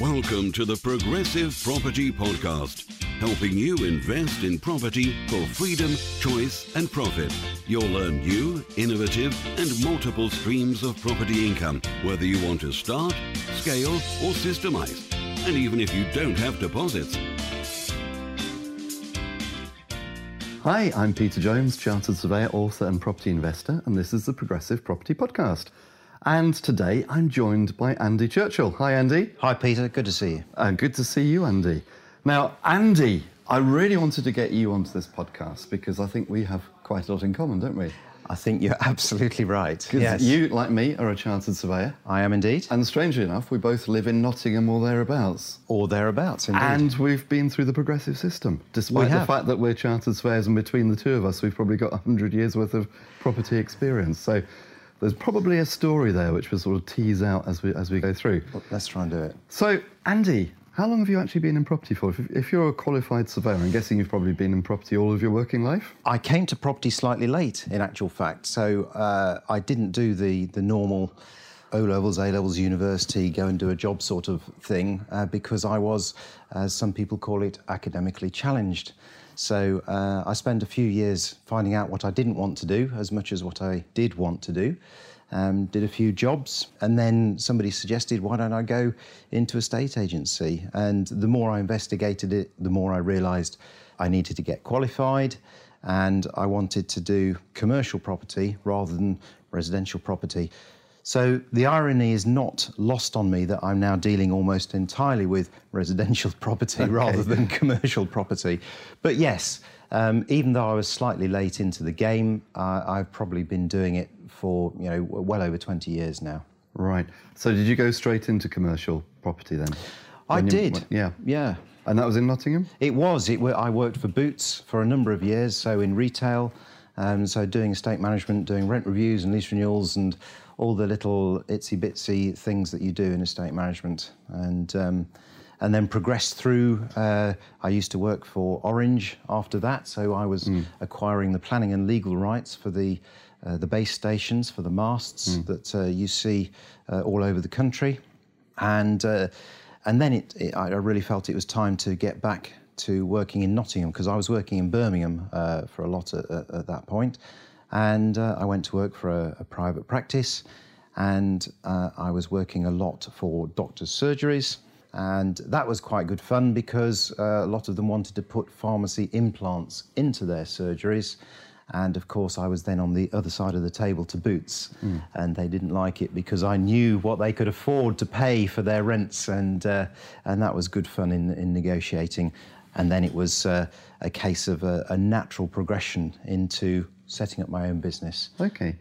Welcome to the Progressive Property Podcast, helping you invest in property for freedom, choice, and profit. You'll learn new, innovative, and multiple streams of property income, whether you want to start, scale, or systemize. And even if you don't have deposits. Hi, I'm Peter Jones, Chartered Surveyor, author, and property investor, and this is the Progressive Property Podcast. And today I'm joined by Andy Churchill. Hi, Andy. Hi, Peter. Good to see you. Uh, good to see you, Andy. Now, Andy, I really wanted to get you onto this podcast because I think we have quite a lot in common, don't we? I think you're absolutely right. Yes, you, like me, are a chartered surveyor. I am indeed, And strangely enough, we both live in Nottingham or thereabouts. or thereabouts. Indeed. And we've been through the progressive system. Despite the fact that we're chartered surveyors and between the two of us, we've probably got 100 years worth of property experience. So there's probably a story there which we'll sort of tease out as we, as we go through. let's try and do it. So, Andy, how long have you actually been in property for? If, if you're a qualified surveyor, I'm guessing you've probably been in property all of your working life? I came to property slightly late, in actual fact. So uh, I didn't do the the normal O levels, A levels, university, go and do a job sort of thing uh, because I was, as some people call it, academically challenged. So uh, I spent a few years finding out what I didn't want to do as much as what I did want to do. Um, did a few jobs, and then somebody suggested, why don't I go into a state agency? And the more I investigated it, the more I realised I needed to get qualified, and I wanted to do commercial property rather than residential property. So the irony is not lost on me that I'm now dealing almost entirely with residential property rather than commercial property. But yes, um, even though I was slightly late into the game, uh, I've probably been doing it for you know well over 20 years now. Right. So, did you go straight into commercial property then? I you- did. yeah. Yeah. And that was in Nottingham? It was. It. I worked for Boots for a number of years, so in retail, um, so doing estate management, doing rent reviews and lease renewals, and all the little itsy bitsy things that you do in estate management, and um, and then progressed through. Uh, I used to work for Orange after that, so I was acquiring the planning and legal rights for the. Uh, the base stations for the masts that uh, you see uh, all over the country, and uh, and then it, it, I really felt it was time to get back to working in Nottingham because I was working in Birmingham uh, for a lot at, at that point, and uh, I went to work for a, a private practice, and uh, I was working a lot for doctors' surgeries. And that was quite good fun because uh, a lot of them wanted to put pharmacy implants into their surgeries. And of course, I was then on the other side of the table to Boots, and they didn't like it because I knew what they could afford to pay for their rents, and uh, and that was good fun in, in negotiating. And then it was uh, a case of a, a natural progression into setting up my own business. Okay.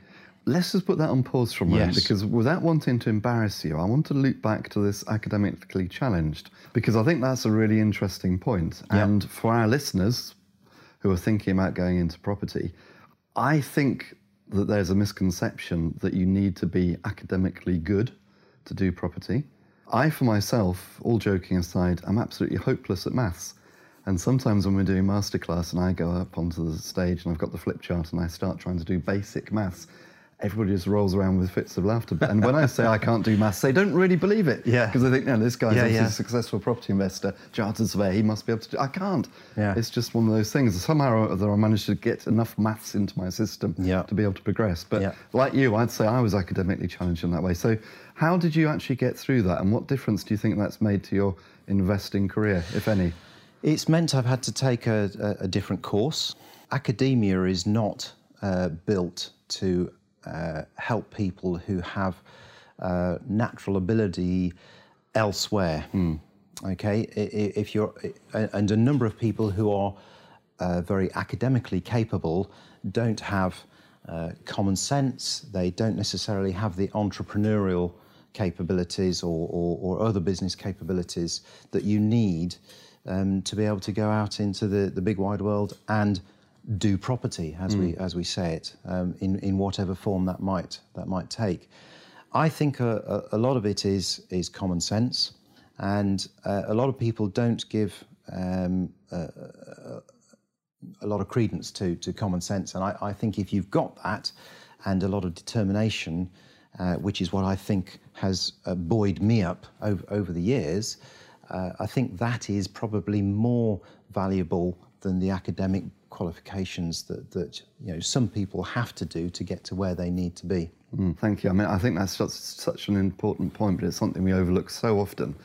Let's just put that on pause for a moment Yes. because without wanting to embarrass you, I want to loop back to this academically challenged because I think that's a really interesting point. Yeah. And for our listeners who are thinking about going into property, I think that there's a misconception that you need to be academically good to do property. I, for myself, all joking aside, I'm absolutely hopeless at maths. And sometimes when we're doing masterclass and I go up onto the stage and I've got the flip chart and I start trying to do basic maths, everybody just rolls around with fits of laughter. And when I say I can't do maths, they don't really believe it. Yeah. Because they think, no, this guy's Yeah, yeah. a successful property investor, chartered surveyor, he must be able to do I can't. Yeah. It's just one of those things. Somehow or other, I managed to get enough maths into my system Yeah. to be able to progress. But Yeah. like you, I'd say I was academically challenged in that way. So, how did you actually get through that, and what difference do you think that's made to your investing career, if any? It's meant I've had to take a, a, different course. Academia is not uh, built to uh, help people who have uh, natural ability elsewhere. Okay, I- i- if you're, and a number of people who are uh, very academically capable don't have uh, common sense. They don't necessarily have the entrepreneurial capabilities or, or, or other business capabilities that you need um, to be able to go out into the, the big wide world and do property, as we as we say it, um, in in whatever form that might that might take. I think a, a, a lot of it is is common sense, and uh, a lot of people don't give um, a, a lot of credence to to common sense. And I, I think if you've got that and a lot of determination uh, which is what I think has uh, buoyed me up over, over the years, uh, I think that is probably more valuable than the academic qualifications that, that you know some people have to do to get to where they need to be. Mm, thank you. I mean, I think that's such, such an important point, but it's something we overlook so often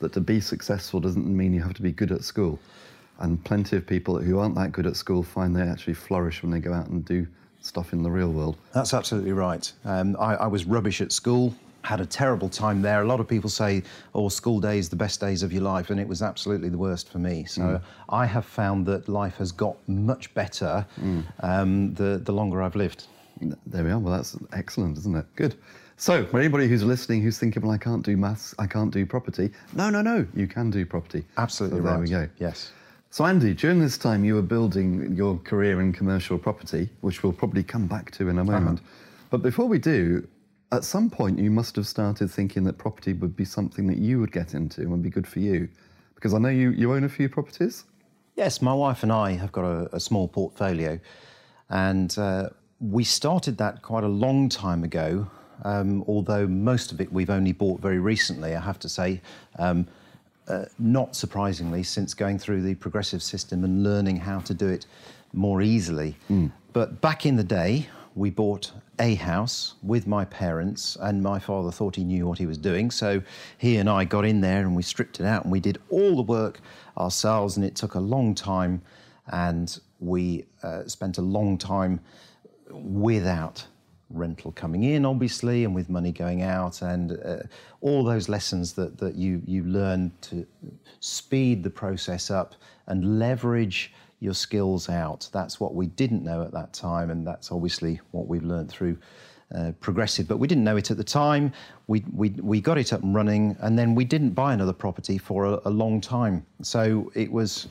that to be successful doesn't mean you have to be good at school. And plenty of people who aren't that good at school find they actually flourish when they go out and do stuff in the real world. That's absolutely right. Um, I, I was rubbish at school had a terrible time there. A lot of people say, "Oh, school days the best days of your life," and it was absolutely the worst for me. So mm. I have found that life has got much better mm. um, the the longer I've lived. There we are. Well, that's excellent, isn't it? Good. So, for anybody who's listening who's thinking, well, I can't do maths, I can't do property, no, no, no, you can do property. Absolutely so right. There we go. Yes. So, Andy, during this time you were building your career in commercial property, which we'll probably come back to in a moment. Uh-huh. But before we do, at some point you must have started thinking that property would be something that you would get into and be good for you. Because I know you, you own a few properties. Yes, my wife and I have got a, a small portfolio. And uh, we started that quite a long time ago, um, although most of it we've only bought very recently, I have to say. Um, uh, not surprisingly, since going through the progressive system and learning how to do it more easily. Mm. But back in the day, we bought a house with my parents, and my father thought he knew what he was doing. So he and I got in there and we stripped it out and we did all the work ourselves, and it took a long time. And we uh, spent a long time without rental coming in, obviously, and with money going out, and uh, all those lessons that, that you, you learn to speed the process up and leverage your skills out. That's what we didn't know at that time, and that's obviously what we've learned through uh, progressive. But we didn't know it at the time. We, we, we got it up and running, and then we didn't buy another property for a, a long time. So it was,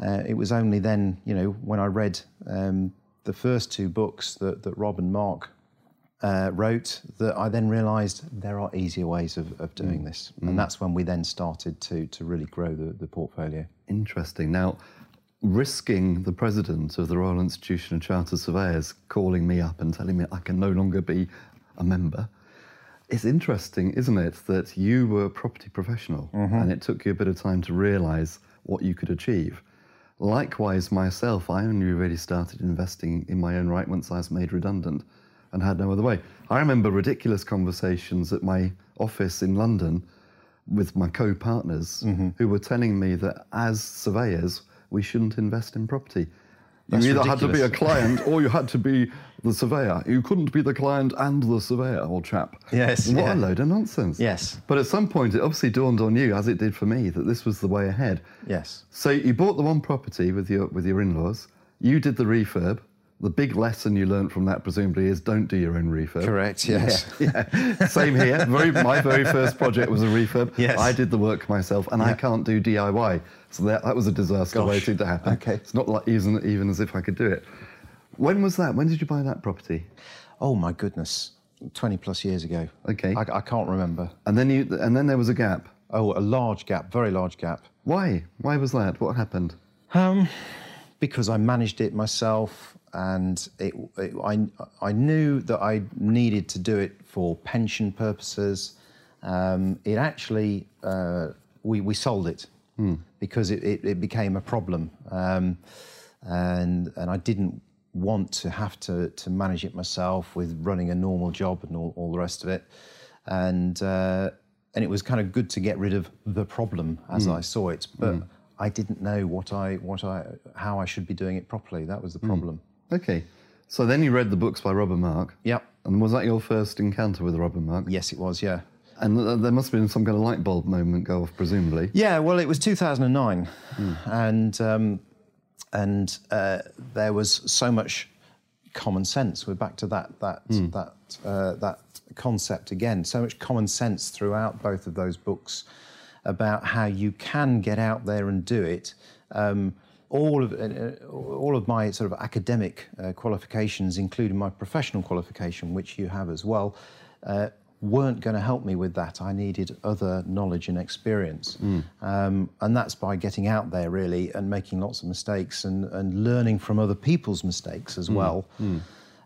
uh, it was only then, you know, when I read um, the first two books that, that Rob and Mark uh, wrote that I then realised there are easier ways of, of doing mm. this, and mm. that's when we then started to to really grow the, the portfolio. Interesting. Now, risking the president of the Royal Institution of Chartered Surveyors calling me up and telling me I can no longer be a member. It's interesting, isn't it, that you were a property professional mm-hmm. and it took you a bit of time to realise what you could achieve. Likewise, myself, I only really started investing in my own right once I was made redundant and had no other way. I remember ridiculous conversations at my office in London with my co partners mm-hmm. who were telling me that as surveyors, we shouldn't invest in property. That's you either ridiculous. had to be a client or you had to be the surveyor. You couldn't be the client and the surveyor or chap. Yes. What yeah. a load of nonsense. Yes. But at some point, it obviously dawned on you, as it did for me, that this was the way ahead. Yes. So you bought the one property with your with your in-laws. You did the refurb the big lesson you learned from that presumably is don't do your own refurb. Correct. Yes. Yeah. yeah. Same here. Very, my very first project was a refurb. Yes. I did the work myself, and yeah. I can't do DIY. So that, that was a disaster Gosh. waiting to happen. Okay. It's not like even even as if I could do it. When was that? When did you buy that property? Oh my goodness, twenty plus years ago. Okay. I, I can't remember. And then you and then there was a gap. Oh, a large gap, very large gap. Why? Why was that? What happened? Um, because I managed it myself and it, it, I, I knew that I needed to do it for pension purposes. Um, it actually, uh, we, we sold it mm. because it, it, it, became a problem. Um, and, and I didn't want to have to, to manage it myself with running a normal job and all, all the rest of it. And, uh, and it was kind of good to get rid of the problem as mm. I saw it. But mm. I didn't know what I, what I, how I should be doing it properly. That was the hmm. problem. Okay. So then you read the books by Rob and Mark. Yep. And was that your first encounter with Rob and Mark? Yes, it was, yeah. And there must have been some kind of light bulb moment go off, presumably. Yeah, well, it was 2009. Mm. And, um, and uh, there was so much common sense. We're back to that, that, mm. that, uh, that concept again. So much common sense throughout both of those books about how you can get out there and do it. Um, all of uh, all of my sort of academic uh, qualifications, including my professional qualification, which you have as well, uh, weren't going to help me with that. I needed other knowledge and experience, mm. um, and that's by getting out there really and making lots of mistakes and and learning from other people's mistakes as mm. well. Mm.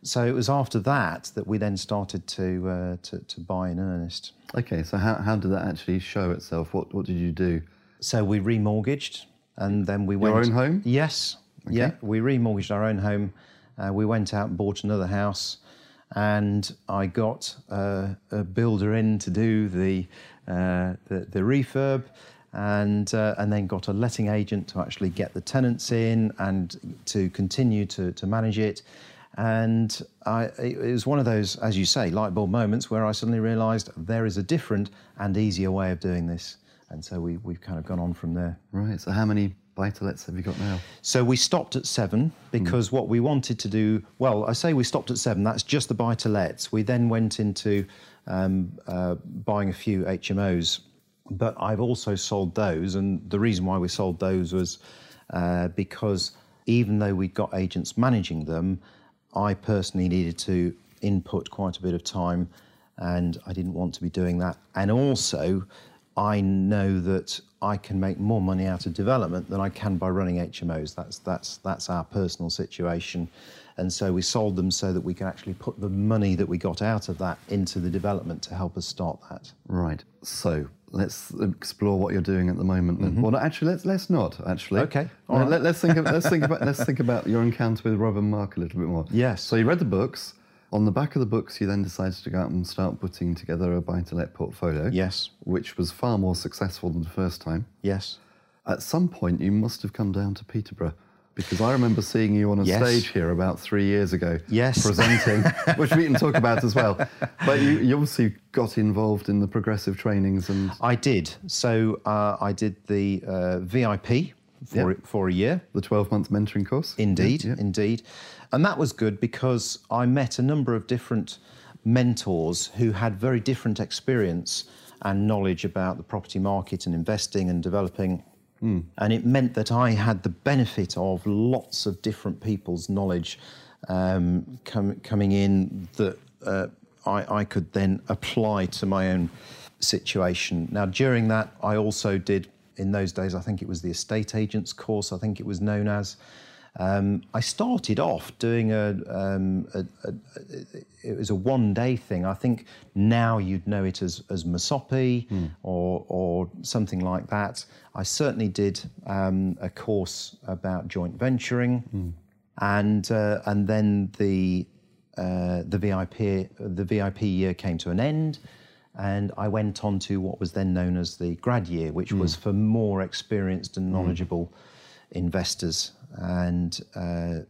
So it was after that that we then started to uh, to, to buy in earnest. Okay, so how, how did that actually show itself? What what did you do? So we remortgaged, and then we went. Your own home? Yes. Yeah, we remortgaged our own home. Uh, we went out and bought another house, and I got uh, a builder in to do the uh, the, the refurb. And, uh, and then got a letting agent to actually get the tenants in and to continue to, to manage it. And I, it was one of those, as you say, light bulb moments where I suddenly realised there is a different and easier way of doing this. And so we, we've kind of gone on from there. Right. So how many buy-to-lets have you got now? So we stopped at seven because what we wanted to do, well, I say we stopped at seven, that's just the buy-to-lets. We then went into um, uh, buying a few HMOs, but I've also sold those. And the reason why we sold those was uh, because even though we'd got agents managing them, I personally needed to input quite a bit of time and I didn't want to be doing that. And also, I know that I can make more money out of development than I can by running HMOs. That's that's that's our personal situation, and so we sold them so that we can actually put the money that we got out of that into the development to help us start that. Right. So let's explore what you're doing at the moment. Then. Mm-hmm. Well, actually, let's let's not actually. Okay, All right. Let, us think. Of, let's think about let's think about your encounter with Rob and Mark a little bit more. Yes. So you read the books. On the back of the books, you then decided to go out and start putting together a buy-to-let portfolio. Yes. Which was far more successful than the first time. Yes. At some point, you must have come down to Peterborough. Because I remember seeing you on a Yes. stage here about three years ago, Yes. presenting, which we can talk about as well. But you, you obviously got involved in the progressive trainings and I did. So uh, I did the uh, VIP for Yep. for a year. the 12 month mentoring course. Indeed, yeah. indeed. And that was good because I met a number of different mentors who had very different experience and knowledge about the property market and investing and developing. And it meant that I had the benefit of lots of different people's knowledge um, com- coming in that uh, I, I could then apply to my own situation. Now, during that, I also did, in those days, I think it was the estate agents course, I think it was known as. Um, I started off doing a, um, a, a, it was a one day thing. I think now you'd know it as, as Masopi or, or something like that. I certainly did um, a course about joint venturing and, uh, and then the, uh, the, VIP, the VIP year came to an end and I went on to what was then known as the grad year, which was for more experienced and knowledgeable investors. And uh,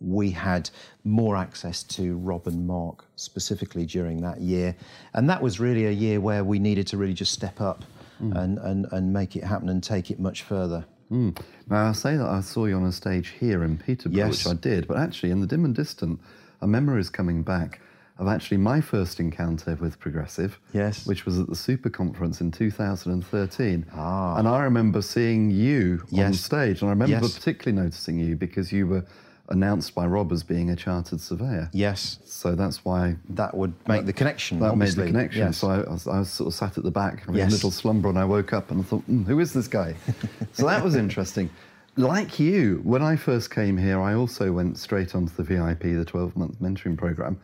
we had more access to Rob and Mark specifically during that year. And that was really a year where we needed to really just step up and, and, and make it happen and take it much further. Mm. Now, I say that I saw you on a stage here in Peterborough, Yes. which I did, but actually, in the dim and distant, a memory is coming back of actually my first encounter with Progressive, Yes. which was at the Super Conference in 2013. Ah. And I remember seeing you on stage, and I remember Yes. particularly noticing you because you were announced by Rob as being a chartered surveyor. Yes, So that's why that would make the connection. that obviously. made the connection. Yes. So I, I, was, I was sort of sat at the back having Yes. a little slumber, and I woke up and I thought, "Hmm, who is this guy? so that was interesting. Like you, when I first came here, I also went straight onto the VIP, the 12 month mentoring program.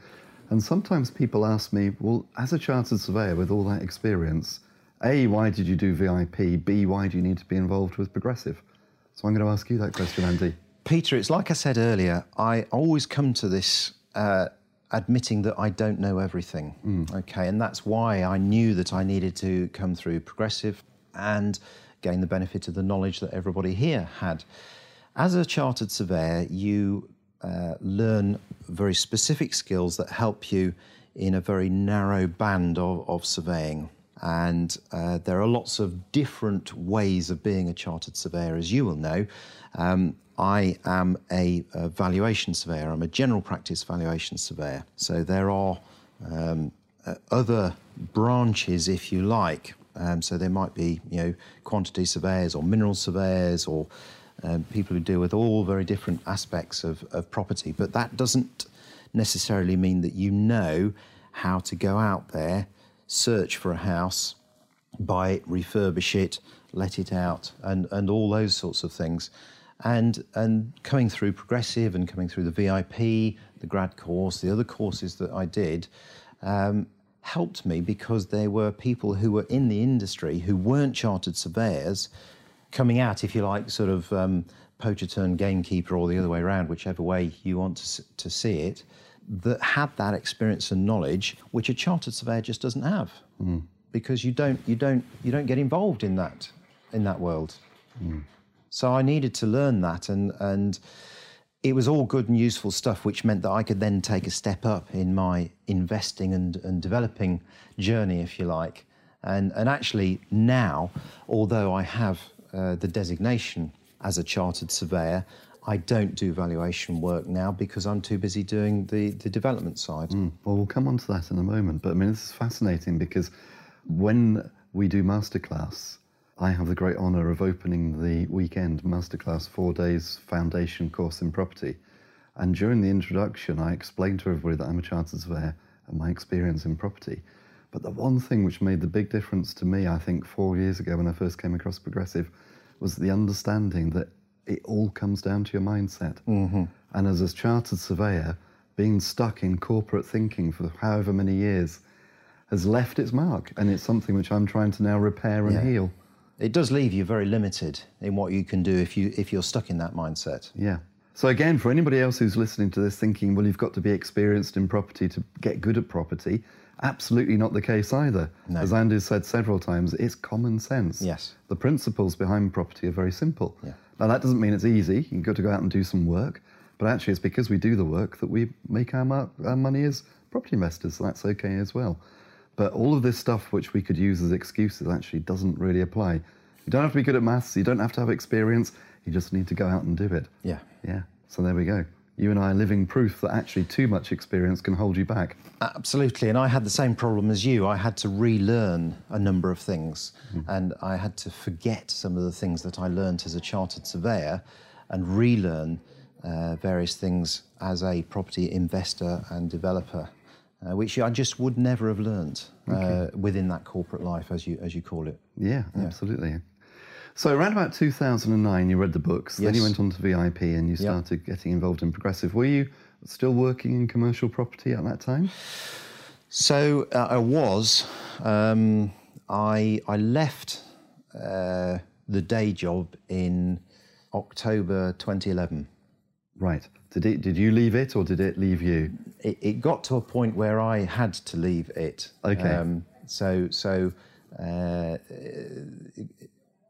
And sometimes people ask me, well, as a chartered surveyor with all that experience, A, why did you do VIP? B, why do you need to be involved with Progressive? So I'm going to ask you that question, Andy. Peter, it's like I said earlier, I always come to this uh, admitting that I don't know everything. Okay, and that's why I knew that I needed to come through Progressive and gain the benefit of the knowledge that everybody here had. As a chartered surveyor, you uh, learn very specific skills that help you in a very narrow band of, of surveying. And uh, there are lots of different ways of being a chartered surveyor, as you will know. Um, I am a, a valuation surveyor. I'm a general practice valuation surveyor. So there are um, uh, other branches, if you like. Um, so there might be, you know, quantity surveyors or mineral surveyors or um, people who deal with all very different aspects of, of property. But that doesn't necessarily mean that you know how to go out there, search for a house, buy it, refurbish it, let it out, and, and all those sorts of things. And, and coming through Progressive and coming through the VIP, the grad course, the other courses that I did, um, helped me because there were people who were in the industry who weren't chartered surveyors coming out, if you like, sort of um, poacher turned gamekeeper or the other way around, whichever way you want to, to see it, that had that experience and knowledge, which a chartered surveyor just doesn't have, mm. because you don't you don't you don't get involved in that in that world. Mm. So I needed to learn that, and and it was all good and useful stuff, which meant that I could then take a step up in my investing and, and developing journey, if you like. And, and actually, now, although I have uh, the designation as a chartered surveyor, I don't do valuation work now because I'm too busy doing the, the development side. Mm. Well, we'll come on to that in a moment. But I mean, this is fascinating because when we do masterclass, I have the great honour of opening the weekend masterclass four days foundation course in property. And during the introduction, I explained to everybody that I'm a chartered surveyor and my experience in property. But the one thing which made the big difference to me, I think, four years ago when I first came across Progressive, was the understanding that it all comes down to your mindset. Mm-hmm. And as a chartered surveyor, being stuck in corporate thinking for however many years has left its mark. And it's something which I'm trying to now repair and yeah. heal it does leave you very limited in what you can do if you if you're stuck in that mindset. Yeah. So again, for anybody else who's listening to this thinking, well, you've got to be experienced in property to get good at property, absolutely not the case either. No. As Andy said several times, it's common sense. Yes. The principles behind property are very simple. Yeah. Now that doesn't mean it's easy. You've got to go out and do some work, but actually it's because we do the work that we make our, our money as property investors. So that's okay as well. But all of this stuff which we could use as excuses actually doesn't really apply. You don't have to be good at maths, you don't have to have experience, you just need to go out and do it. Yeah. Yeah. So there we go. You and I are living proof that actually too much experience can hold you back. Absolutely. And I had the same problem as you. I had to relearn a number of things mm. and I had to forget some of the things that I learned as a chartered surveyor and relearn uh, various things as a property investor and developer uh, which I just would never have learned uh, within that corporate life, as you as you call it. Yeah, yeah, absolutely. So around about 2009, you read the books. Yes. Then you went on to VIP and you started yep. getting involved in progressive. Were you still working in commercial property at that time? So uh, I was. Um, I I left uh, the day job in October 2011. Right. Did it? Did you leave it, or did it leave you? It, it got to a point where I had to leave it. Okay. Um, so so. Uh,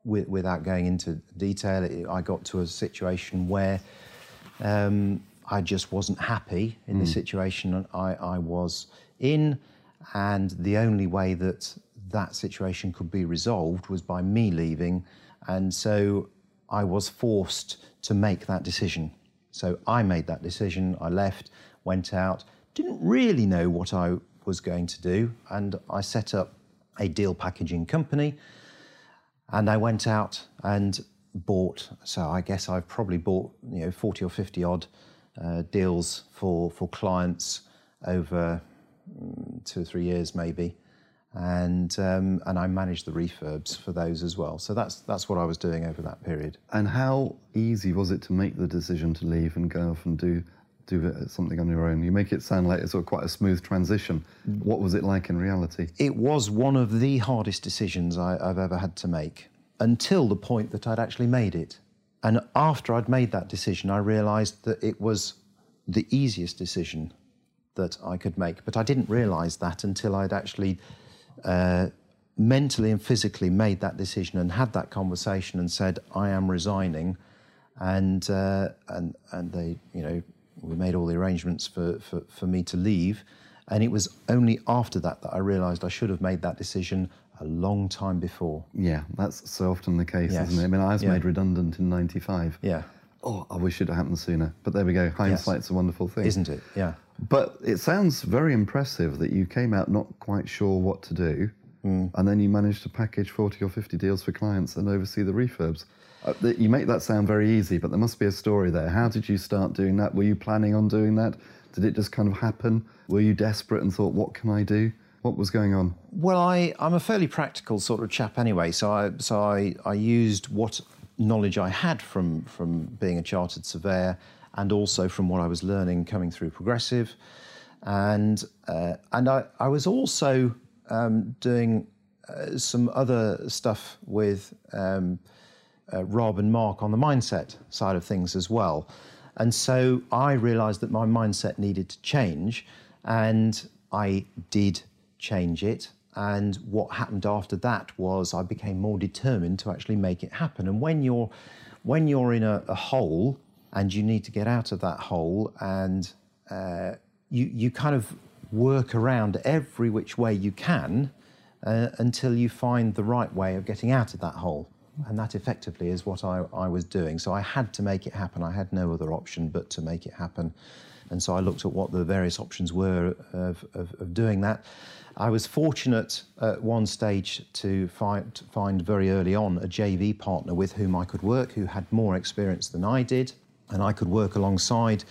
with, without going into detail, it, I got to a situation where um, I just wasn't happy in mm. the hmm. situation I, I was in, and the only way that that situation could be resolved was by me leaving, and so I was forced to make that decision. So I made that decision. I left, went out, didn't really know what I was going to do, and I set up a deal packaging company. And I went out and bought. So I guess I've probably bought you know 40 or 50 odd uh, deals for for clients over mm, two or three years maybe and um, and I managed the refurbs for those as well. So that's that's what I was doing over that period. And how easy was it to make the decision to leave and go off and do do something on your own? You make it sound like it's sort of quite a smooth transition. What was it like in reality? It was one of the hardest decisions I, I've ever had to make until the point that I'd actually made it. And after I'd made that decision, I realised that it was the easiest decision that I could make. But I didn't realise that until I'd actually uh, mentally and physically made that decision and had that conversation and said, I am resigning. And, uh, and, and they, you know, we made all the arrangements for, for, for me to leave. And it was only after that that I realised I should have made that decision a long time before. Yeah, that's so often the case, yes. isn't it? I mean, I was yeah. made redundant in 95. Yeah. Oh, I wish it had happened sooner. But there we go. Hindsight's yes. a wonderful thing. Isn't it? Yeah. But it sounds very impressive that you came out not quite sure what to do, mm. and then you managed to package 40 or 50 deals for clients and oversee the refurbs. Uh, you make that sound very easy, but there must be a story there. How did you start doing that? Were you planning on doing that? Did it just kind of happen? Were you desperate and thought, what can I do? What was going on? Well, I, I'm a fairly practical sort of chap anyway, so I, so I, I used what knowledge I had from, from being a chartered surveyor and also from what I was learning coming through Progressive. And, uh, and I, I was also um, doing uh, some other stuff with um, uh, Rob and Mark on the mindset side of things as well. And so I realized that my mindset needed to change, and I did change it. And what happened after that was I became more determined to actually make it happen. And when you're when you're in a, a hole and you need to get out of that hole, and uh, you you kind of work around every which way you can uh, until you find the right way of getting out of that hole. And that effectively is what I, I was doing. So I had to make it happen. I had no other option but to make it happen. And so I looked at what the various options were of, of, of doing that. I was fortunate at one stage to find, find very early on a JV partner with whom I could work, who had more experience than I did, and I could work alongside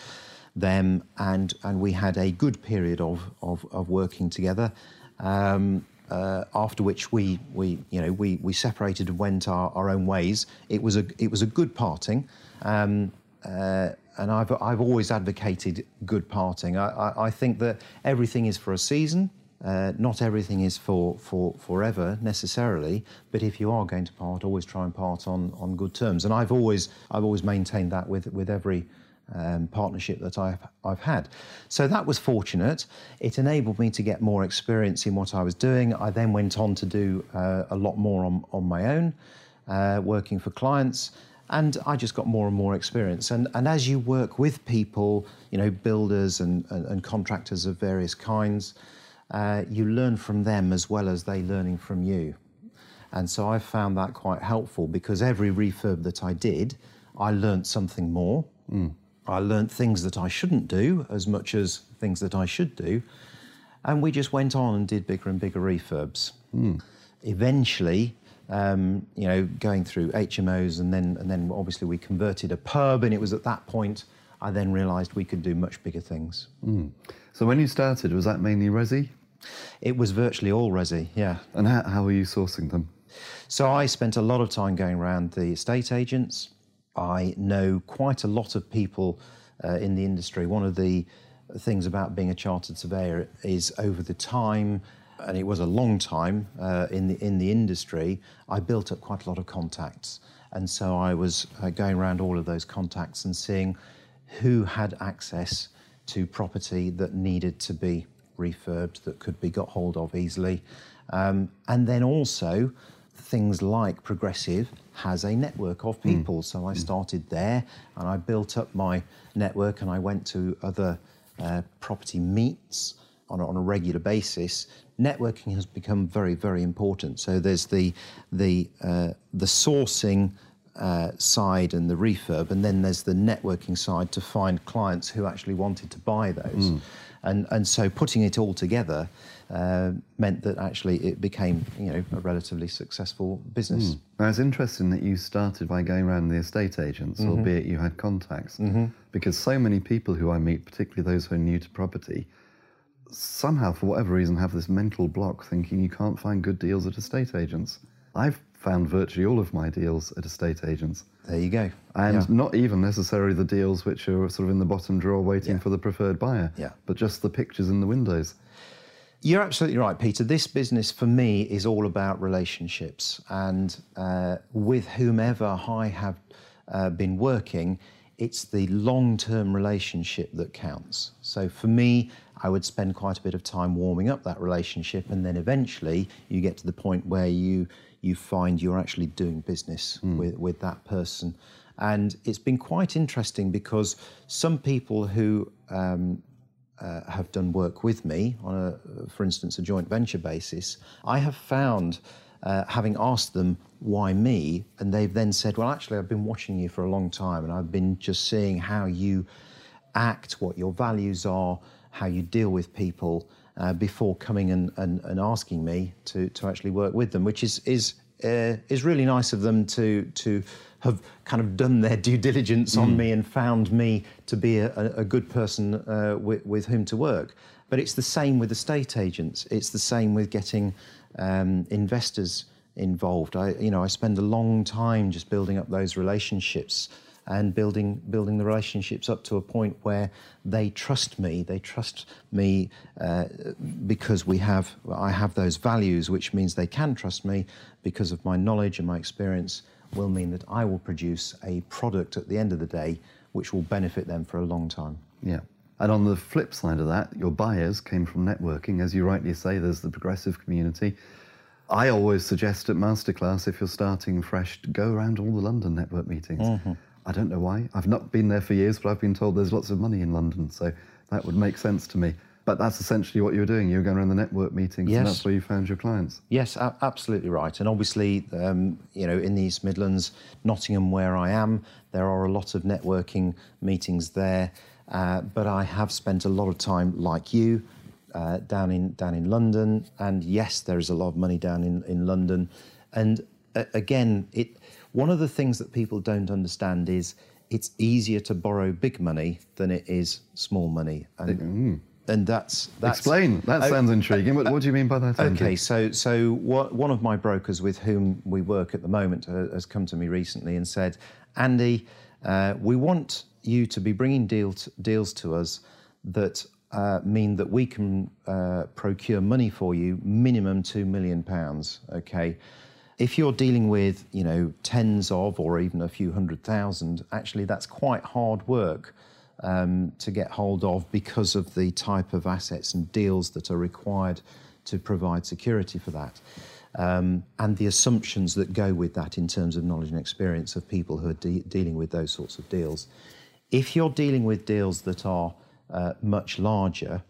them, and, and we had a good period of, of, of working together. Um, uh, after which we, we, you know, we, we separated and went our, our own ways. It was a, it was a good parting, um, uh, and I've, I've always advocated good parting. I, I, I think that everything is for a season. Uh, not everything is for, for forever necessarily, but if you are going to part, always try and part on, on good terms. And I've always I've always maintained that with with every um, partnership that I've, I've had. So that was fortunate. It enabled me to get more experience in what I was doing. I then went on to do uh, a lot more on, on my own, uh, working for clients. And I just got more and more experience. And, and as you work with people, you know, builders and, and, and contractors of various kinds, uh, you learn from them as well as they learning from you. And so I found that quite helpful because every refurb that I did, I learned something more. Mm. I learnt things that I shouldn't do as much as things that I should do. And we just went on and did bigger and bigger refurbs. Mm. Eventually, um, you know, going through HMOs and then and then obviously we converted a pub, and it was at that point I then realised we could do much bigger things. Mm. So when you started, was that mainly resi? It was virtually all resi, yeah. And how, how were you sourcing them? So I spent a lot of time going around the estate agents, I know quite a lot of people uh, in the industry. One of the things about being a chartered surveyor is over the time, and it was a long time uh, in the in the industry. I built up quite a lot of contacts, and so I was uh, going around all of those contacts and seeing who had access to property that needed to be refurbed, that could be got hold of easily, um, and then also things like Progressive has a network of hmm. people. Mm. So I started there and I built up my network and I went to other uh, property meets on a, on a regular basis. Networking has become very, very important. So there's the, the, uh, the sourcing uh, side and the refurb, and then there's the networking side to find clients who actually wanted to buy those. Mm. And, and so putting it all together uh, meant that actually it became you know a relatively successful business. Mm. Now it's interesting that you started by going around the estate agents, mm-hmm. albeit you had contacts, mm-hmm. because so many people who I meet, particularly those who are new to property, somehow for whatever reason have this mental block thinking you can't find good deals at estate agents. I've found virtually all of my deals at estate agents. There you go. And yeah. not even necessarily the deals which are sort of in the bottom drawer waiting yeah. for the preferred buyer, yeah. but just the pictures in the windows. You're absolutely right, Peter. This business for me is all about relationships. And uh, with whomever I have uh, been working, it's the long term relationship that counts. So for me, I would spend quite a bit of time warming up that relationship. And then eventually you get to the point where you, you find you're actually doing business mm. with, with that person. And it's been quite interesting because some people who um, uh, have done work with me on a, for instance, a joint venture basis, I have found, uh, having asked them why me, and they've then said, well, actually, I've been watching you for a long time, and I've been just seeing how you act, what your values are, how you deal with people. Uh, before coming and, and, and asking me to, to actually work with them, which is is uh, is really nice of them to to have kind of done their due diligence on mm. me and found me to be a, a good person uh, with, with, whom to work. But it's the same with estate agents. It's the same with getting um, investors involved. I, you know, I spend a long time just building up those relationships and building building the relationships up to a point where they trust me. They trust me uh, because we have I have those values, which means they can trust me because of my knowledge and my experience. Will mean that I will produce a product at the end of the day which will benefit them for a long time. Yeah. And on the flip side of that, your buyers came from networking. As you rightly say, there's the progressive community. I always suggest at Masterclass, if you're starting fresh, go around all the London network meetings. Mm-hmm. I don't know why. I've not been there for years, but I've been told there's lots of money in London, so that would make sense to me. But that's essentially what you were doing. You were going around the network meetings, yes. and that's where you found your clients. Yes, absolutely right. And obviously, um, you know, in the East Midlands, Nottingham, where I am, there are a lot of networking meetings there. Uh, but I have spent a lot of time, like you, uh, down in down in London. And yes, there is a lot of money down in in London. And uh, again, it one of the things that people don't understand is it's easier to borrow big money than it is small money. And, mm. and that's, that's explain. That sounds intriguing. What, what, do you mean by that? Andy? Okay, so so what, one of my brokers with whom we work at the moment uh, has come to me recently and said, Andy, uh, we want you to be bringing deal to, deals to us that uh, mean that we can uh, procure money for you minimum two million pounds. Okay, if you're dealing with, you know, tens of or even a few hundred thousand, actually that's quite hard work um, to get hold of because of the type of assets and deals that are required to provide security for that. Um, and the assumptions that go with that in terms of knowledge and experience of people who are de- dealing with those sorts of deals. If you're dealing with deals that are uh, much larger,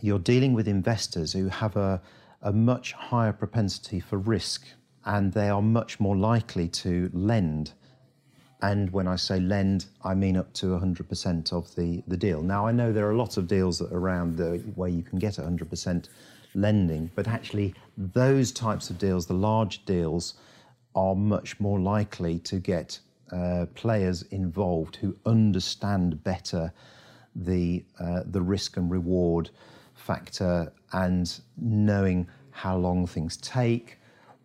you're dealing with investors who have a, a much higher propensity for risk and they are much more likely to lend. And when I say lend, I mean up to 100% of the, the deal. Now, I know there are lots of deals around the, where you can get 100% lending, but actually, those types of deals, the large deals, are much more likely to get uh, players involved who understand better the, uh, the risk and reward factor and knowing how long things take,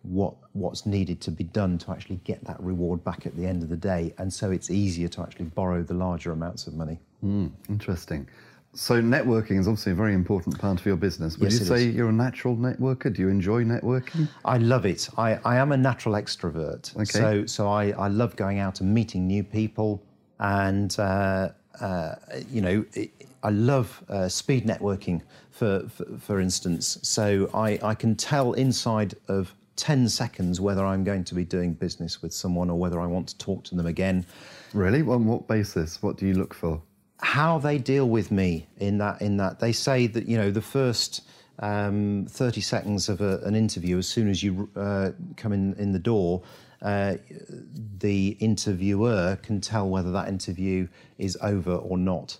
what what's needed to be done to actually get that reward back at the end of the day, and so it's easier to actually borrow the larger amounts of money. Mm, interesting. So networking is obviously a very important part of your business. Would yes, you say is. you're a natural networker? Do you enjoy networking? I love it. I, I am a natural extrovert. Okay. So so I, I love going out and meeting new people, and uh, uh, you know it, I love uh, speed networking, for, for, for instance. So I, I can tell inside of 10 seconds whether I'm going to be doing business with someone or whether I want to talk to them again. Really? On what basis? What do you look for? How they deal with me in that. In that they say that you know the first um, 30 seconds of a, an interview, as soon as you uh, come in in the door, uh, the interviewer can tell whether that interview is over or not.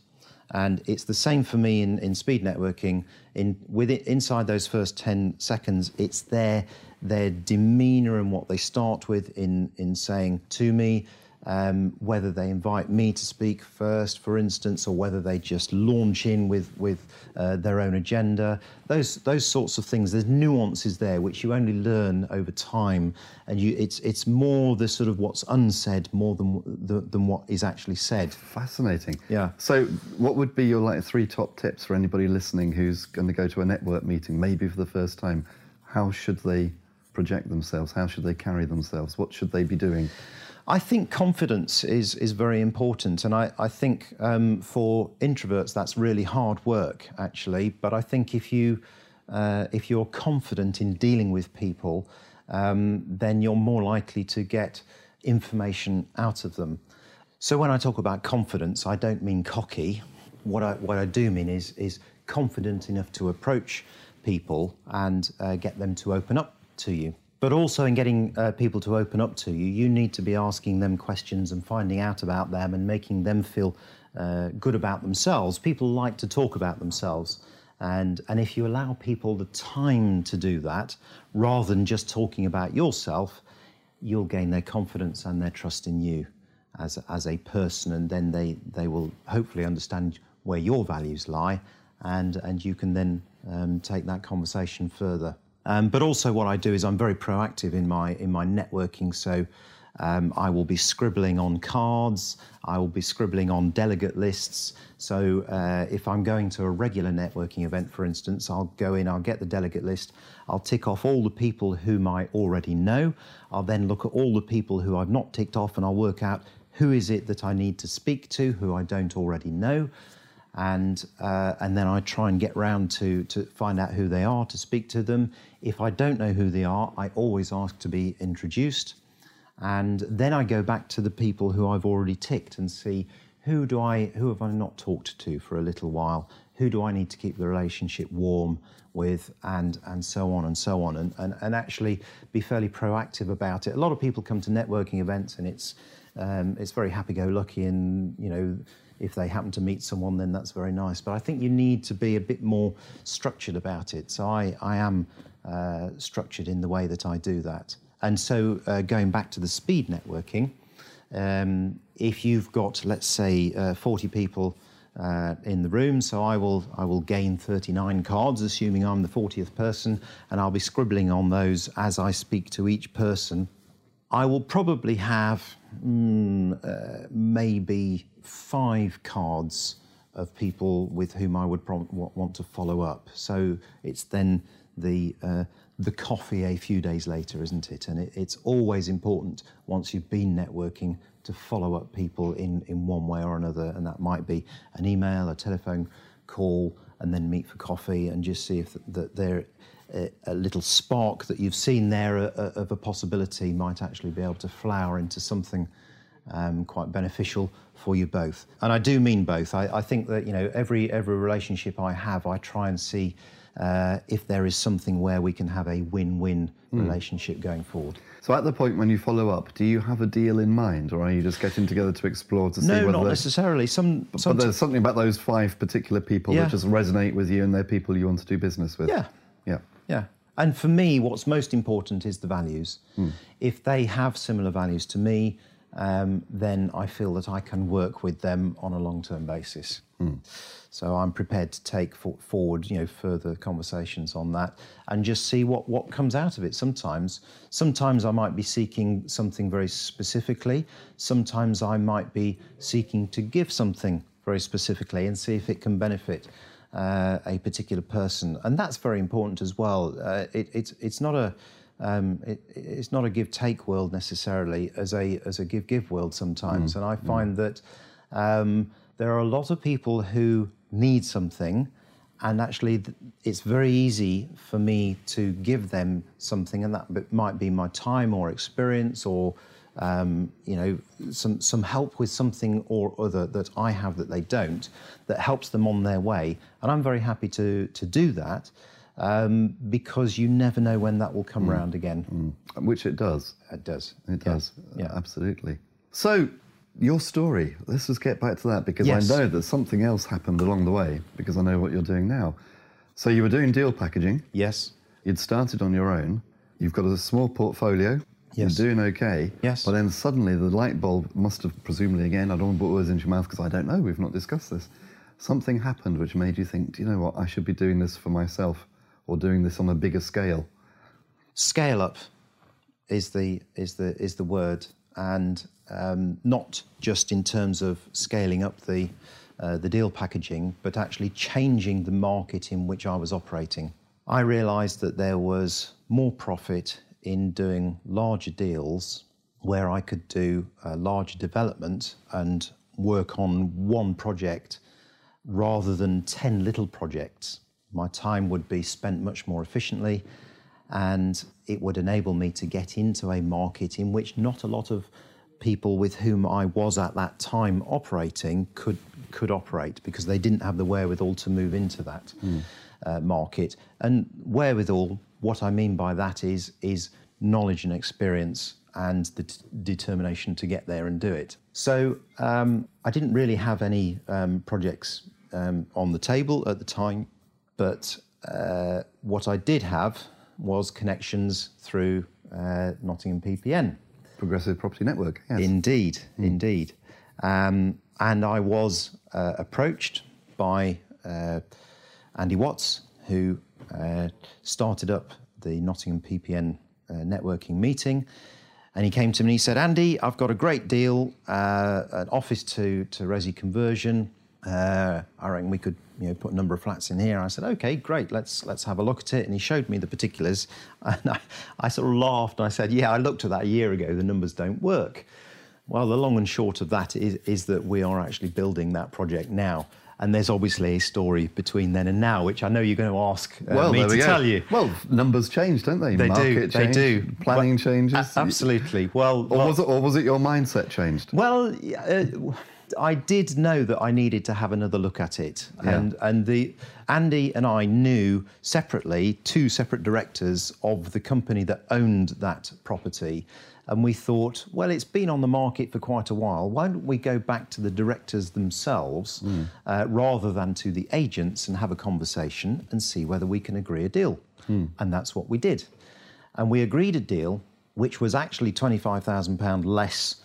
And it's the same for me in, in speed networking. In with it, inside those first 10 seconds, it's their their demeanour and what they start with in, in saying to me, um, whether they invite me to speak first, for instance, or whether they just launch in with, with uh, their own agenda. Those, those sorts of things, there's nuances there which you only learn over time. And you, it's, it's more the sort of what's unsaid more than, the, than what is actually said. Fascinating. Yeah. So, what would be your like three top tips for anybody listening who's going to go to a network meeting, maybe for the first time? How should they project themselves? How should they carry themselves? What should they be doing? I think confidence is, is very important. And I, I think um, for introverts, that's really hard work, actually. But I think if, you, uh, if you're confident in dealing with people, um, then you're more likely to get information out of them. So when I talk about confidence, I don't mean cocky. What I, what I do mean is, is confident enough to approach people and uh, get them to open up to you. But also in getting uh, people to open up to you, you need to be asking them questions and finding out about them and making them feel uh, good about themselves. People like to talk about themselves. And, and if you allow people the time to do that, rather than just talking about yourself, you'll gain their confidence and their trust in you as, as a person. And then they, they will hopefully understand where your values lie. And, and you can then um, take that conversation further Um, but also, what I do is I'm very proactive in my in my networking. So um, I will be scribbling on cards. I will be scribbling on delegate lists. So uh, if I'm going to a regular networking event, for instance, I'll go in, I'll get the delegate list, I'll tick off all the people whom I already know. I'll then look at all the people who I've not ticked off and I'll work out who is it that I need to speak to, who I don't already know. And, uh, and then I try and get round to, to find out who they are, to speak to them. If I don't know who they are, I always ask to be introduced. And then I go back to the people who I've already ticked and see who do I who have I not talked to for a little while? Who do I need to keep the relationship warm with and and so on and so on and, and, and actually be fairly proactive about it. A lot of people come to networking events and it's um, it's very happy-go-lucky and you know if they happen to meet someone then that's very nice. But I think you need to be a bit more structured about it. So I, I am uh, structured in the way that I do that. And so, uh, going back to the speed networking, um, if you've got, let's say, uh, 40 people uh, in the room, so I will I will gain 39 cards, assuming I'm the 40th person, and I'll be scribbling on those as I speak to each person. I will probably have mm, uh, maybe five cards of people with whom I would want to follow up. So it's then the uh, the coffee a few days later, isn't it? And it, it's always important once you've been networking to follow up people in, in one way or another. And that might be an email, a telephone call, and then meet for coffee and just see if that there a, a little spark that you've seen there uh, uh, of a possibility might actually be able to flower into something um, quite beneficial for you both. And I do mean both. I, I think that you know every every relationship I have, I try and see uh, if there is something where we can have a win-win mm. relationship going forward. So at the point when you follow up, do you have a deal in mind, or are you just getting together to explore to see no, not necessarily. Some, some but there's something about those five particular people yeah. that just resonate with you, and they're people you want to do business with. Yeah, yeah. And for me, what's most important is the values. Mm. If they have similar values to me, um, then I feel that I can work with them on a long-term basis. Mm. So I'm prepared to take for, forward, you know, further conversations on that and just see what, what comes out of it. Sometimes, sometimes I might be seeking something very specifically. Sometimes I might be seeking to give something very specifically and see if it can benefit uh, a particular person. And that's very important as well. Uh, it, it's, it's not a um, it, it's not a give take world necessarily as a as a give give world sometimes. Mm. And I find mm. that um, there are a lot of people who need something, and actually it's very easy for me to give them something, and that might be my time or experience or um, you know some some help with something or other that I have that they don't, that helps them on their way, and I'm very happy to to do that um, because you never know when that will come mm. round again. Mm. Which it does. It does. It does. Yeah. Absolutely. So, your story. Let's just get back to that because yes. I know that something else happened along the way because I know what you're doing now. So, you were doing deal packaging. Yes. You'd started on your own. You've got a small portfolio. Yes. You're doing okay. Yes. But then suddenly the light bulb must have presumably again, I don't want to put words into your mouth because I don't know, we've not discussed this. Something happened which made you think, do you know what, I should be doing this for myself or doing this on a bigger scale? Scale up is the is the is the word, and um, not just in terms of scaling up the uh, the deal packaging, but actually changing the market in which I was operating. I realised that there was more profit in doing larger deals where I could do a larger development and work on one project rather than 10 little projects my time would be spent much more efficiently and it would enable me to get into a market in which not a lot of people with whom I was at that time operating could could operate because they didn't have the wherewithal to move into that mm. uh, market. And wherewithal, what I mean by that is is knowledge and experience and the determination to get there and do it. So um, I didn't really have any um, projects um, on the table at the time. But uh, what I did have was connections through uh, Nottingham PPN. Progressive Property Network, yes. Indeed, mm. indeed. Um, and I was uh, approached by uh, Andy Watts, who uh, started up the Nottingham PPN uh, networking meeting. And he came to me and he said, Andy, I've got a great deal, uh, an office to, to Resi conversion. Uh, I reckon we could you know, put a number of flats in here. I said, okay, great, let's, let's have a look at it. And he showed me the particulars. And I, I sort of laughed and I said, yeah, I looked at that a year ago, the numbers don't work. Well, the long and short of that is, is that we are actually building that project now. And there's obviously a story between then and now, which I know you're going to ask uh, well, me to we tell you. Well, numbers change, don't they? They do. Market They change, do. Planning But- changes. A- absolutely. Well, Or well- was it? Or was it your mindset changed? Well, uh, I did know that I needed to have another look at it, Yeah. and and the Andy and I knew separately two separate directors of the company that owned that property, and we thought, well, it's been on the market for quite a while. Why don't we go back to the directors themselves uh, rather than to the agents and have a conversation and see whether we can agree a deal? And that's what we did, and we agreed a deal which was actually twenty five thousand pound less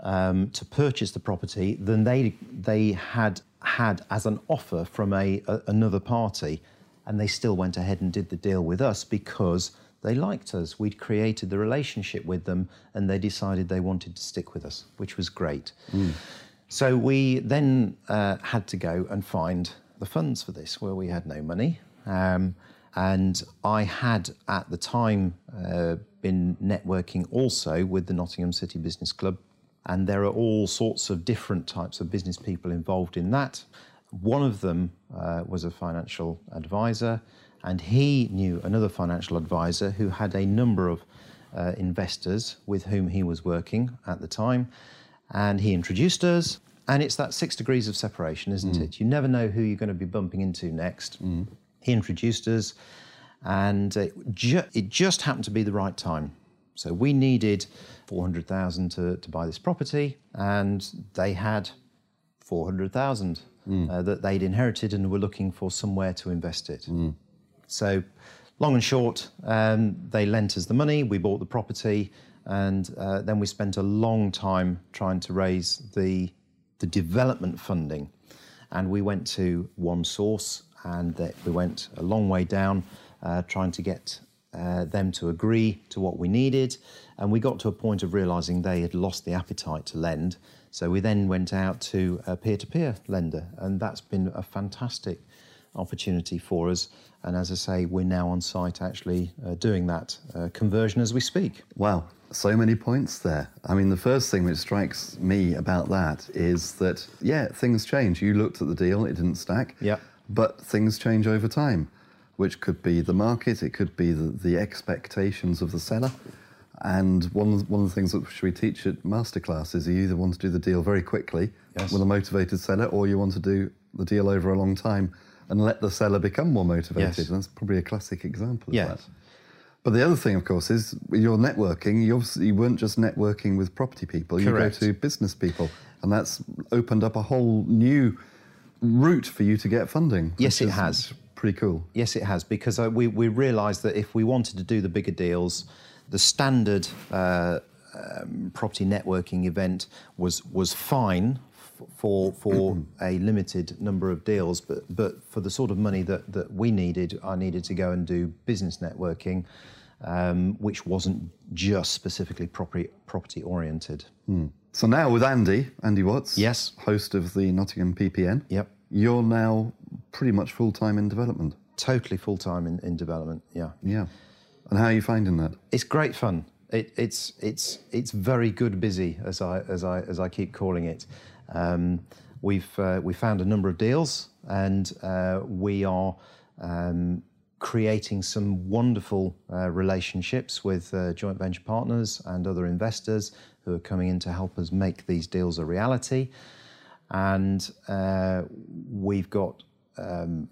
um, to purchase the property than they they had had as an offer from a, a another party, and they still went ahead and did the deal with us because they liked us. We'd created the relationship with them, and they decided they wanted to stick with us, which was great. So we then uh, had to go and find the funds for this, where we had no money. Um, and I had at the time uh, been networking also with the Nottingham City Business Club, and there are all sorts of different types of business people involved in that. One of them uh, was a financial advisor, and he knew another financial advisor who had a number of uh, investors with whom he was working at the time. And he introduced us, and it's that six degrees of separation, isn't it? You never know who you're going to be bumping into next. He introduced us, and it, ju- it just happened to be the right time. So we needed 400,000 to, to buy this property, and they had 400,000 uh, that they'd inherited and were looking for somewhere to invest it. So, long and short, um, they lent us the money, we bought the property, and uh, then we spent a long time trying to raise the, the development funding. And we went to one source, and we went a long way down uh, trying to get uh, them to agree to what we needed. And we got to a point of realizing they had lost the appetite to lend. So we then went out to a peer to peer lender, and that's been a fantastic opportunity for us. And as I say, we're now on site actually uh, doing that uh, conversion as we speak. Wow, so many points there. I mean, the first thing which strikes me about that is that, yeah, things change. You looked at the deal, it didn't stack. Yeah. But things change over time, which could be the market, it could be the, the expectations of the seller. And one of, one of the things that we teach at Masterclass is you either want to do the deal very quickly Yes. with a motivated seller, or you want to do the deal over a long time and let the seller become more motivated. Yes. And that's probably a classic example of Yes. that. But the other thing, of course, is with your networking. You obviously you weren't just networking with property people. Correct. You go to business people, and that's opened up a whole new route for you to get funding. Yes, it has. Pretty cool. Yes, it has, because uh, we, we realised that if we wanted to do the bigger deals, the standard uh, um, property networking event was, was fine for, for a limited number of deals, but, but for the sort of money that, that we needed, I needed to go and do business networking, um, which wasn't just specifically property, property oriented. So now with Andy, Andy Watts, Yes. host of the Nottingham PPN. Yep. You're now pretty much full time in development. Totally full time in, in development, yeah. Yeah. And how are you finding that? It's great fun. It, it's it's it's very good busy, as I as I as I keep calling it. Um, we've uh, we found a number of deals, and uh, we are um, creating some wonderful uh, relationships with uh, joint venture partners and other investors who are coming in to help us make these deals a reality. And uh, we've got um,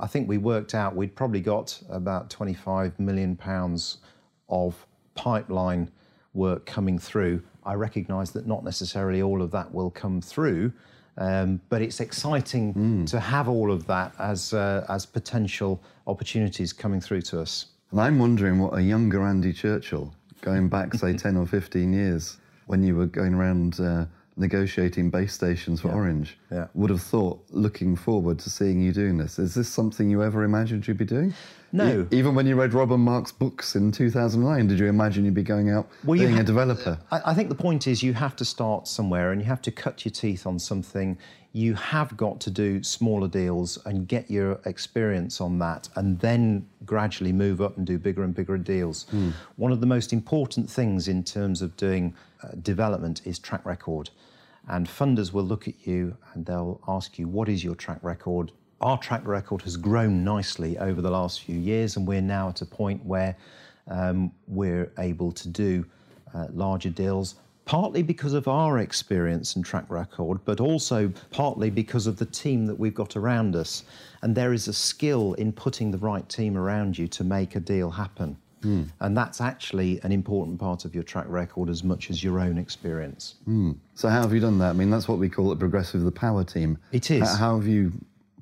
I think we worked out we'd probably got about 25 million pounds of pipeline work coming through. I recognise that not necessarily all of that will come through, um, but it's exciting to have all of that as uh, as potential opportunities coming through to us. And I'm wondering what a younger Andy Churchill, going back, say, 10 or 15 years, when you were going around uh, negotiating base stations for Orange, Yeah. would have thought, looking forward to seeing you doing this. Is this something you ever imagined you'd be doing? No. E- even when you read Rob and Mark's books in 2009, did you imagine you'd be going out Well, being ha- a developer? I, I think the point is you have to start somewhere and you have to cut your teeth on something. You have got to do smaller deals and get your experience on that and then gradually move up and do bigger and bigger deals. Hmm. One of the most important things in terms of doing development is track record. And funders will look at you and they'll ask you, what is your track record? Our track record has grown nicely over the last few years, and we're now at a point where um, we're able to do uh, larger deals, partly because of our experience and track record, but also partly because of the team that we've got around us. And there is a skill in putting the right team around you to make a deal happen. And that's actually an important part of your track record as much as your own experience. So how have you done that? I mean, that's what we call at Progressive the power team. It is. How have you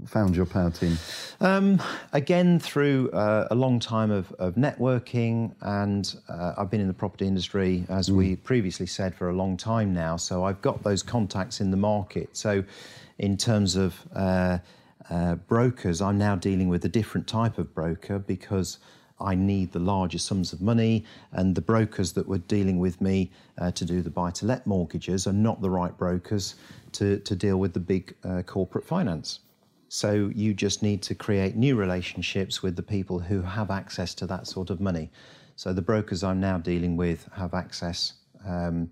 found your power team? Um, again, through uh, a long time of, of networking, and uh, I've been in the property industry, as we previously said, for a long time now. So I've got those contacts in the market. So, in terms of uh, uh, brokers, I'm now dealing with a different type of broker because I need the larger sums of money, and the brokers that were dealing with me uh, to do the buy to let mortgages are not the right brokers to, to deal with the big uh, corporate finance. So you just need to create new relationships with the people who have access to that sort of money. So the brokers I'm now dealing with have access um,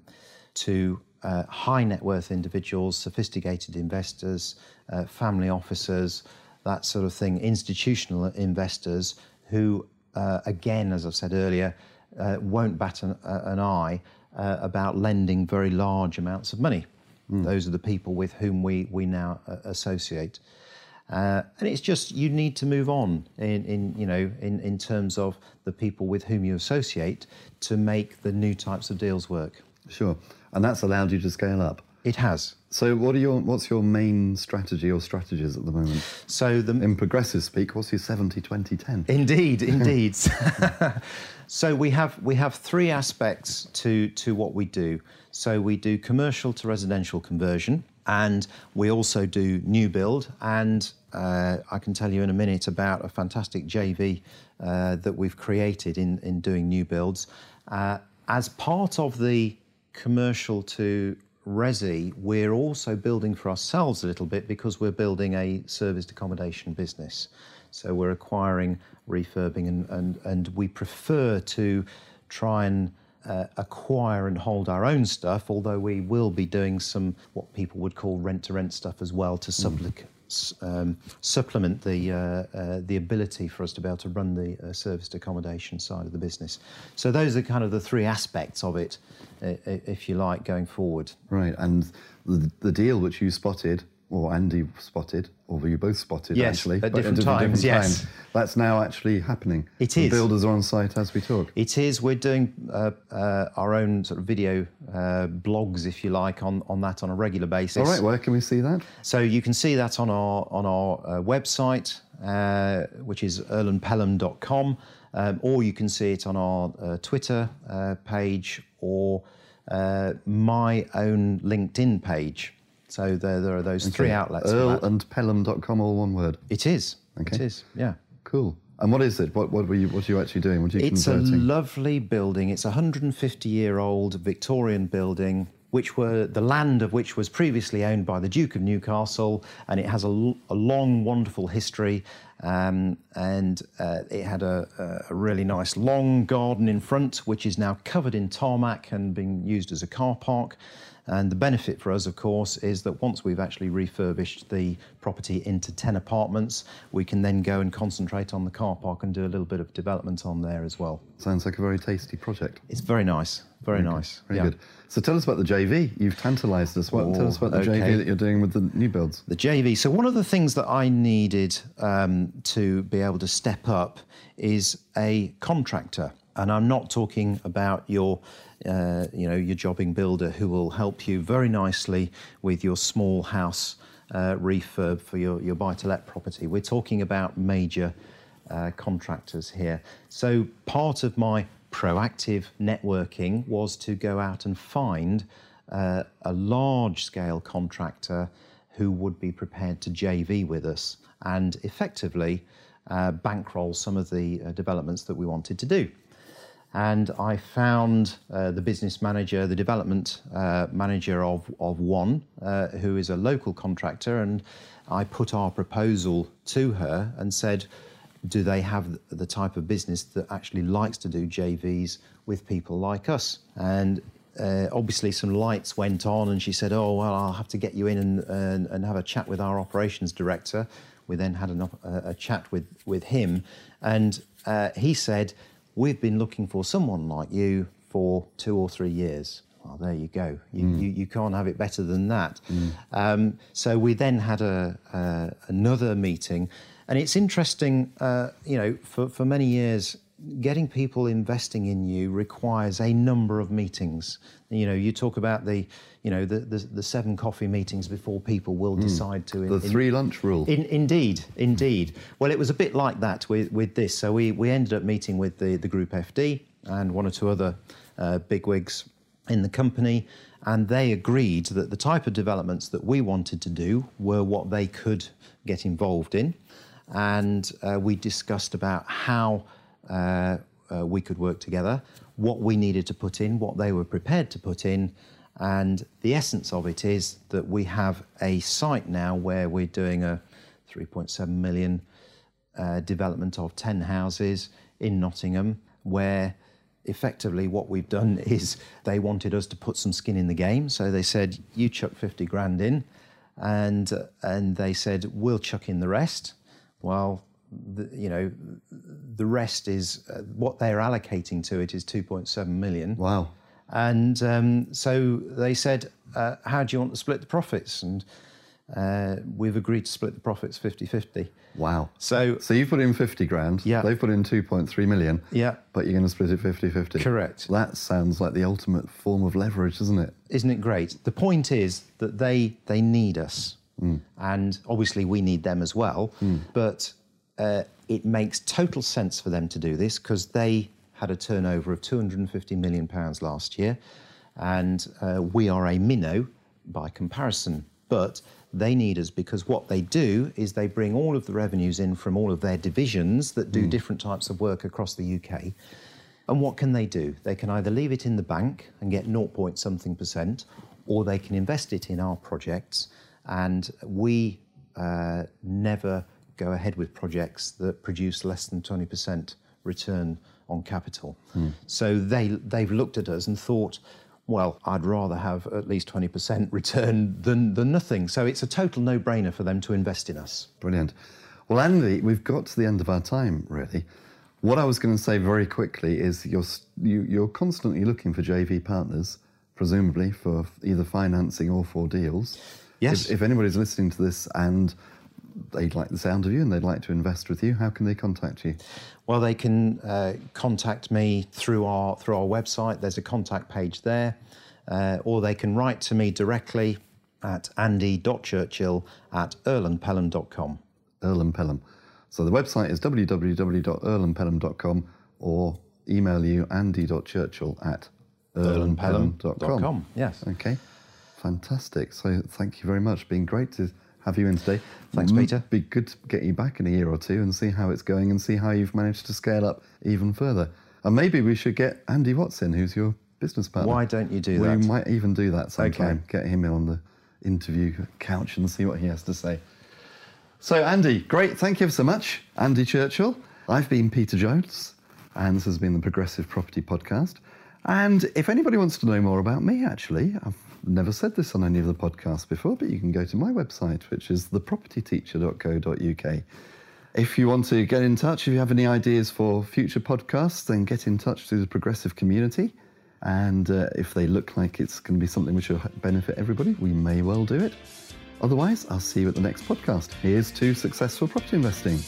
to uh, high net worth individuals, sophisticated investors, uh, family officers, that sort of thing, institutional investors who, uh, again, as I've said earlier, uh, won't bat an, uh, an eye uh, about lending very large amounts of money. Those are the people with whom we, we now uh, associate. Uh, and it's just you need to move on in, in you know in, in terms of the people with whom you associate to make the new types of deals work. Sure. And that's allowed you to scale up. It has. So what are your what's your main strategy or strategies at the moment? So the In progressive speak, what's your 70 20 10? Indeed, indeed. so we have we have three aspects to to what we do. So we do commercial to residential conversion, and we also do new build. And uh, I can tell you in a minute about a fantastic JV uh, that we've created in in doing new builds. Uh, as part of the commercial to Resi, we're also building for ourselves a little bit because we're building a serviced accommodation business. So we're acquiring, refurbing, and, and, and we prefer to try and uh, acquire and hold our own stuff, although we will be doing some what people would call rent to rent stuff as well to s- um, supplement the, uh, uh, the ability for us to be able to run the uh, serviced accommodation side of the business. So those are kind of the three aspects of it, if you like, going forward. Right. And the, the deal which you spotted, or Andy spotted, or you both spotted Yes, actually, at different times, yes. that's now actually happening. It is. the builders are on site as we talk. It is. We're doing uh, uh, our own sort of video uh, blogs, if you like, on, on that on a regular basis. All right, where can we see that? So you can see that on our on our uh, website, uh, which is earlandpelham.com, um, or you can see it on our uh, Twitter uh, page or uh, my own LinkedIn page. So there, there are those three outlets. Earl and Pelham.com, all one word. It is. Okay. It is. Yeah. Cool. And what is it? What, what were you? What are you actually doing? What are you It's a lovely building. It's a 150 year old Victorian building, which were the land of which was previously owned by the Duke of Newcastle, and it has a, a long, wonderful history. Um, and uh, it had a, a really nice long garden in front, which is now covered in tarmac and being used as a car park. And the benefit for us, of course, is that once we've actually refurbished the property into 10 apartments, we can then go and concentrate on the car park and do a little bit of development on there as well. Sounds like a very tasty project. It's very nice, very nice. Very yeah. good. So tell us about the JV. You've tantalised us. What, tell us about the okay. JV that you're doing with the new builds. The JV. So one of the things that I needed um, to be able to step up is a contractor, and I'm not talking about your, uh, you know, your jobbing builder who will help you very nicely with your small house uh, refurb for your your buy-to-let property. We're talking about major uh, contractors here. So part of my proactive networking was to go out and find uh, a large scale contractor who would be prepared to JV with us and effectively uh, bankroll some of the uh, developments that we wanted to do. And I found uh, the business manager, the development uh, manager of, of one, uh, who is a local contractor, and I put our proposal to her and said, Do they have the type of business that actually likes to do JVs with people like us? And uh, obviously some lights went on and she said, oh, well, I'll have to get you in and, and, and have a chat with our operations director. We then had an, a, a chat with, with him and uh, he said, we've been looking for someone like you for two or three years. Well, there you go. You, mm. you, you, can't have it better than that. Mm. Um, so we then had a, uh, another meeting, and it's interesting. Uh, you know, for, for many years, getting people investing in you requires a number of meetings. You know, you talk about the, you know, the, the, the seven coffee meetings before people will mm. decide to. In, the three in, lunch rule. In, indeed, indeed. Well, it was a bit like that with, with this. So we, we ended up meeting with the, the group FD and one or two other uh, bigwigs in the company, and they agreed that the type of developments that we wanted to do were what they could get involved in. And uh, we discussed about how uh, uh, we could work together, what we needed to put in, what they were prepared to put in. And the essence of it is that we have a site now where we're doing a 3.7 million uh, development of 10 houses in Nottingham, where effectively what we've done is they wanted us to put some skin in the game. So they said, You chuck 50 grand in. And, and they said, We'll chuck in the rest. Well, the, you know, the rest is uh, what they're allocating to it is 2.7 million. Wow. And um, so they said, uh, How do you want to split the profits? And uh, we've agreed to split the profits 50 50. Wow. So, so you've put in 50 grand. Yeah. They've put in 2.3 million. Yeah. But you're going to split it 50 50. Correct. That sounds like the ultimate form of leverage, doesn't it? Isn't it great? The point is that they, they need us. Mm. And obviously, we need them as well. Mm. But uh, it makes total sense for them to do this because they had a turnover of 250 million pounds last year, and uh, we are a minnow by comparison. But they need us because what they do is they bring all of the revenues in from all of their divisions that do mm. different types of work across the UK. And what can they do? They can either leave it in the bank and get 0. point something percent, or they can invest it in our projects. And we uh, never go ahead with projects that produce less than 20% return on capital. Mm. So they, they've looked at us and thought, well, I'd rather have at least 20% return than, than nothing. So it's a total no brainer for them to invest in us. Brilliant. Well, Andy, we've got to the end of our time, really. What I was going to say very quickly is you're, you, are you are constantly looking for JV partners, presumably for either financing or for deals. Yes. If, if anybody's listening to this and they like the sound of you and they'd like to invest with you, how can they contact you? Well, they can uh, contact me through our through our website. There's a contact page there, uh, or they can write to me directly at andy.churchill at earlandpelham.com. Earl and Pelham. So the website is www.earlandpelham.com or email you andy.churchill at earlandpelham.com. Yes. Okay. Fantastic. So thank you very much. Been great to have you in today. Thanks, mm, Peter. Be good to get you back in a year or two and see how it's going and see how you've managed to scale up even further. And maybe we should get Andy Watson, who's your business partner. Why don't you do we that? We might even do that sometime. Okay. Get him in on the interview couch and see what he has to say. So, Andy, great. Thank you so much, Andy Churchill. I've been Peter Jones, and this has been the Progressive Property Podcast. And if anybody wants to know more about me, actually, I've never said this on any of the podcasts before, but you can go to my website, which is thepropertyteacher.co.uk. If you want to get in touch, if you have any ideas for future podcasts, then get in touch through the progressive community. And uh, if they look like it's going to be something which will benefit everybody, we may well do it. Otherwise, I'll see you at the next podcast. Here's to successful property investing.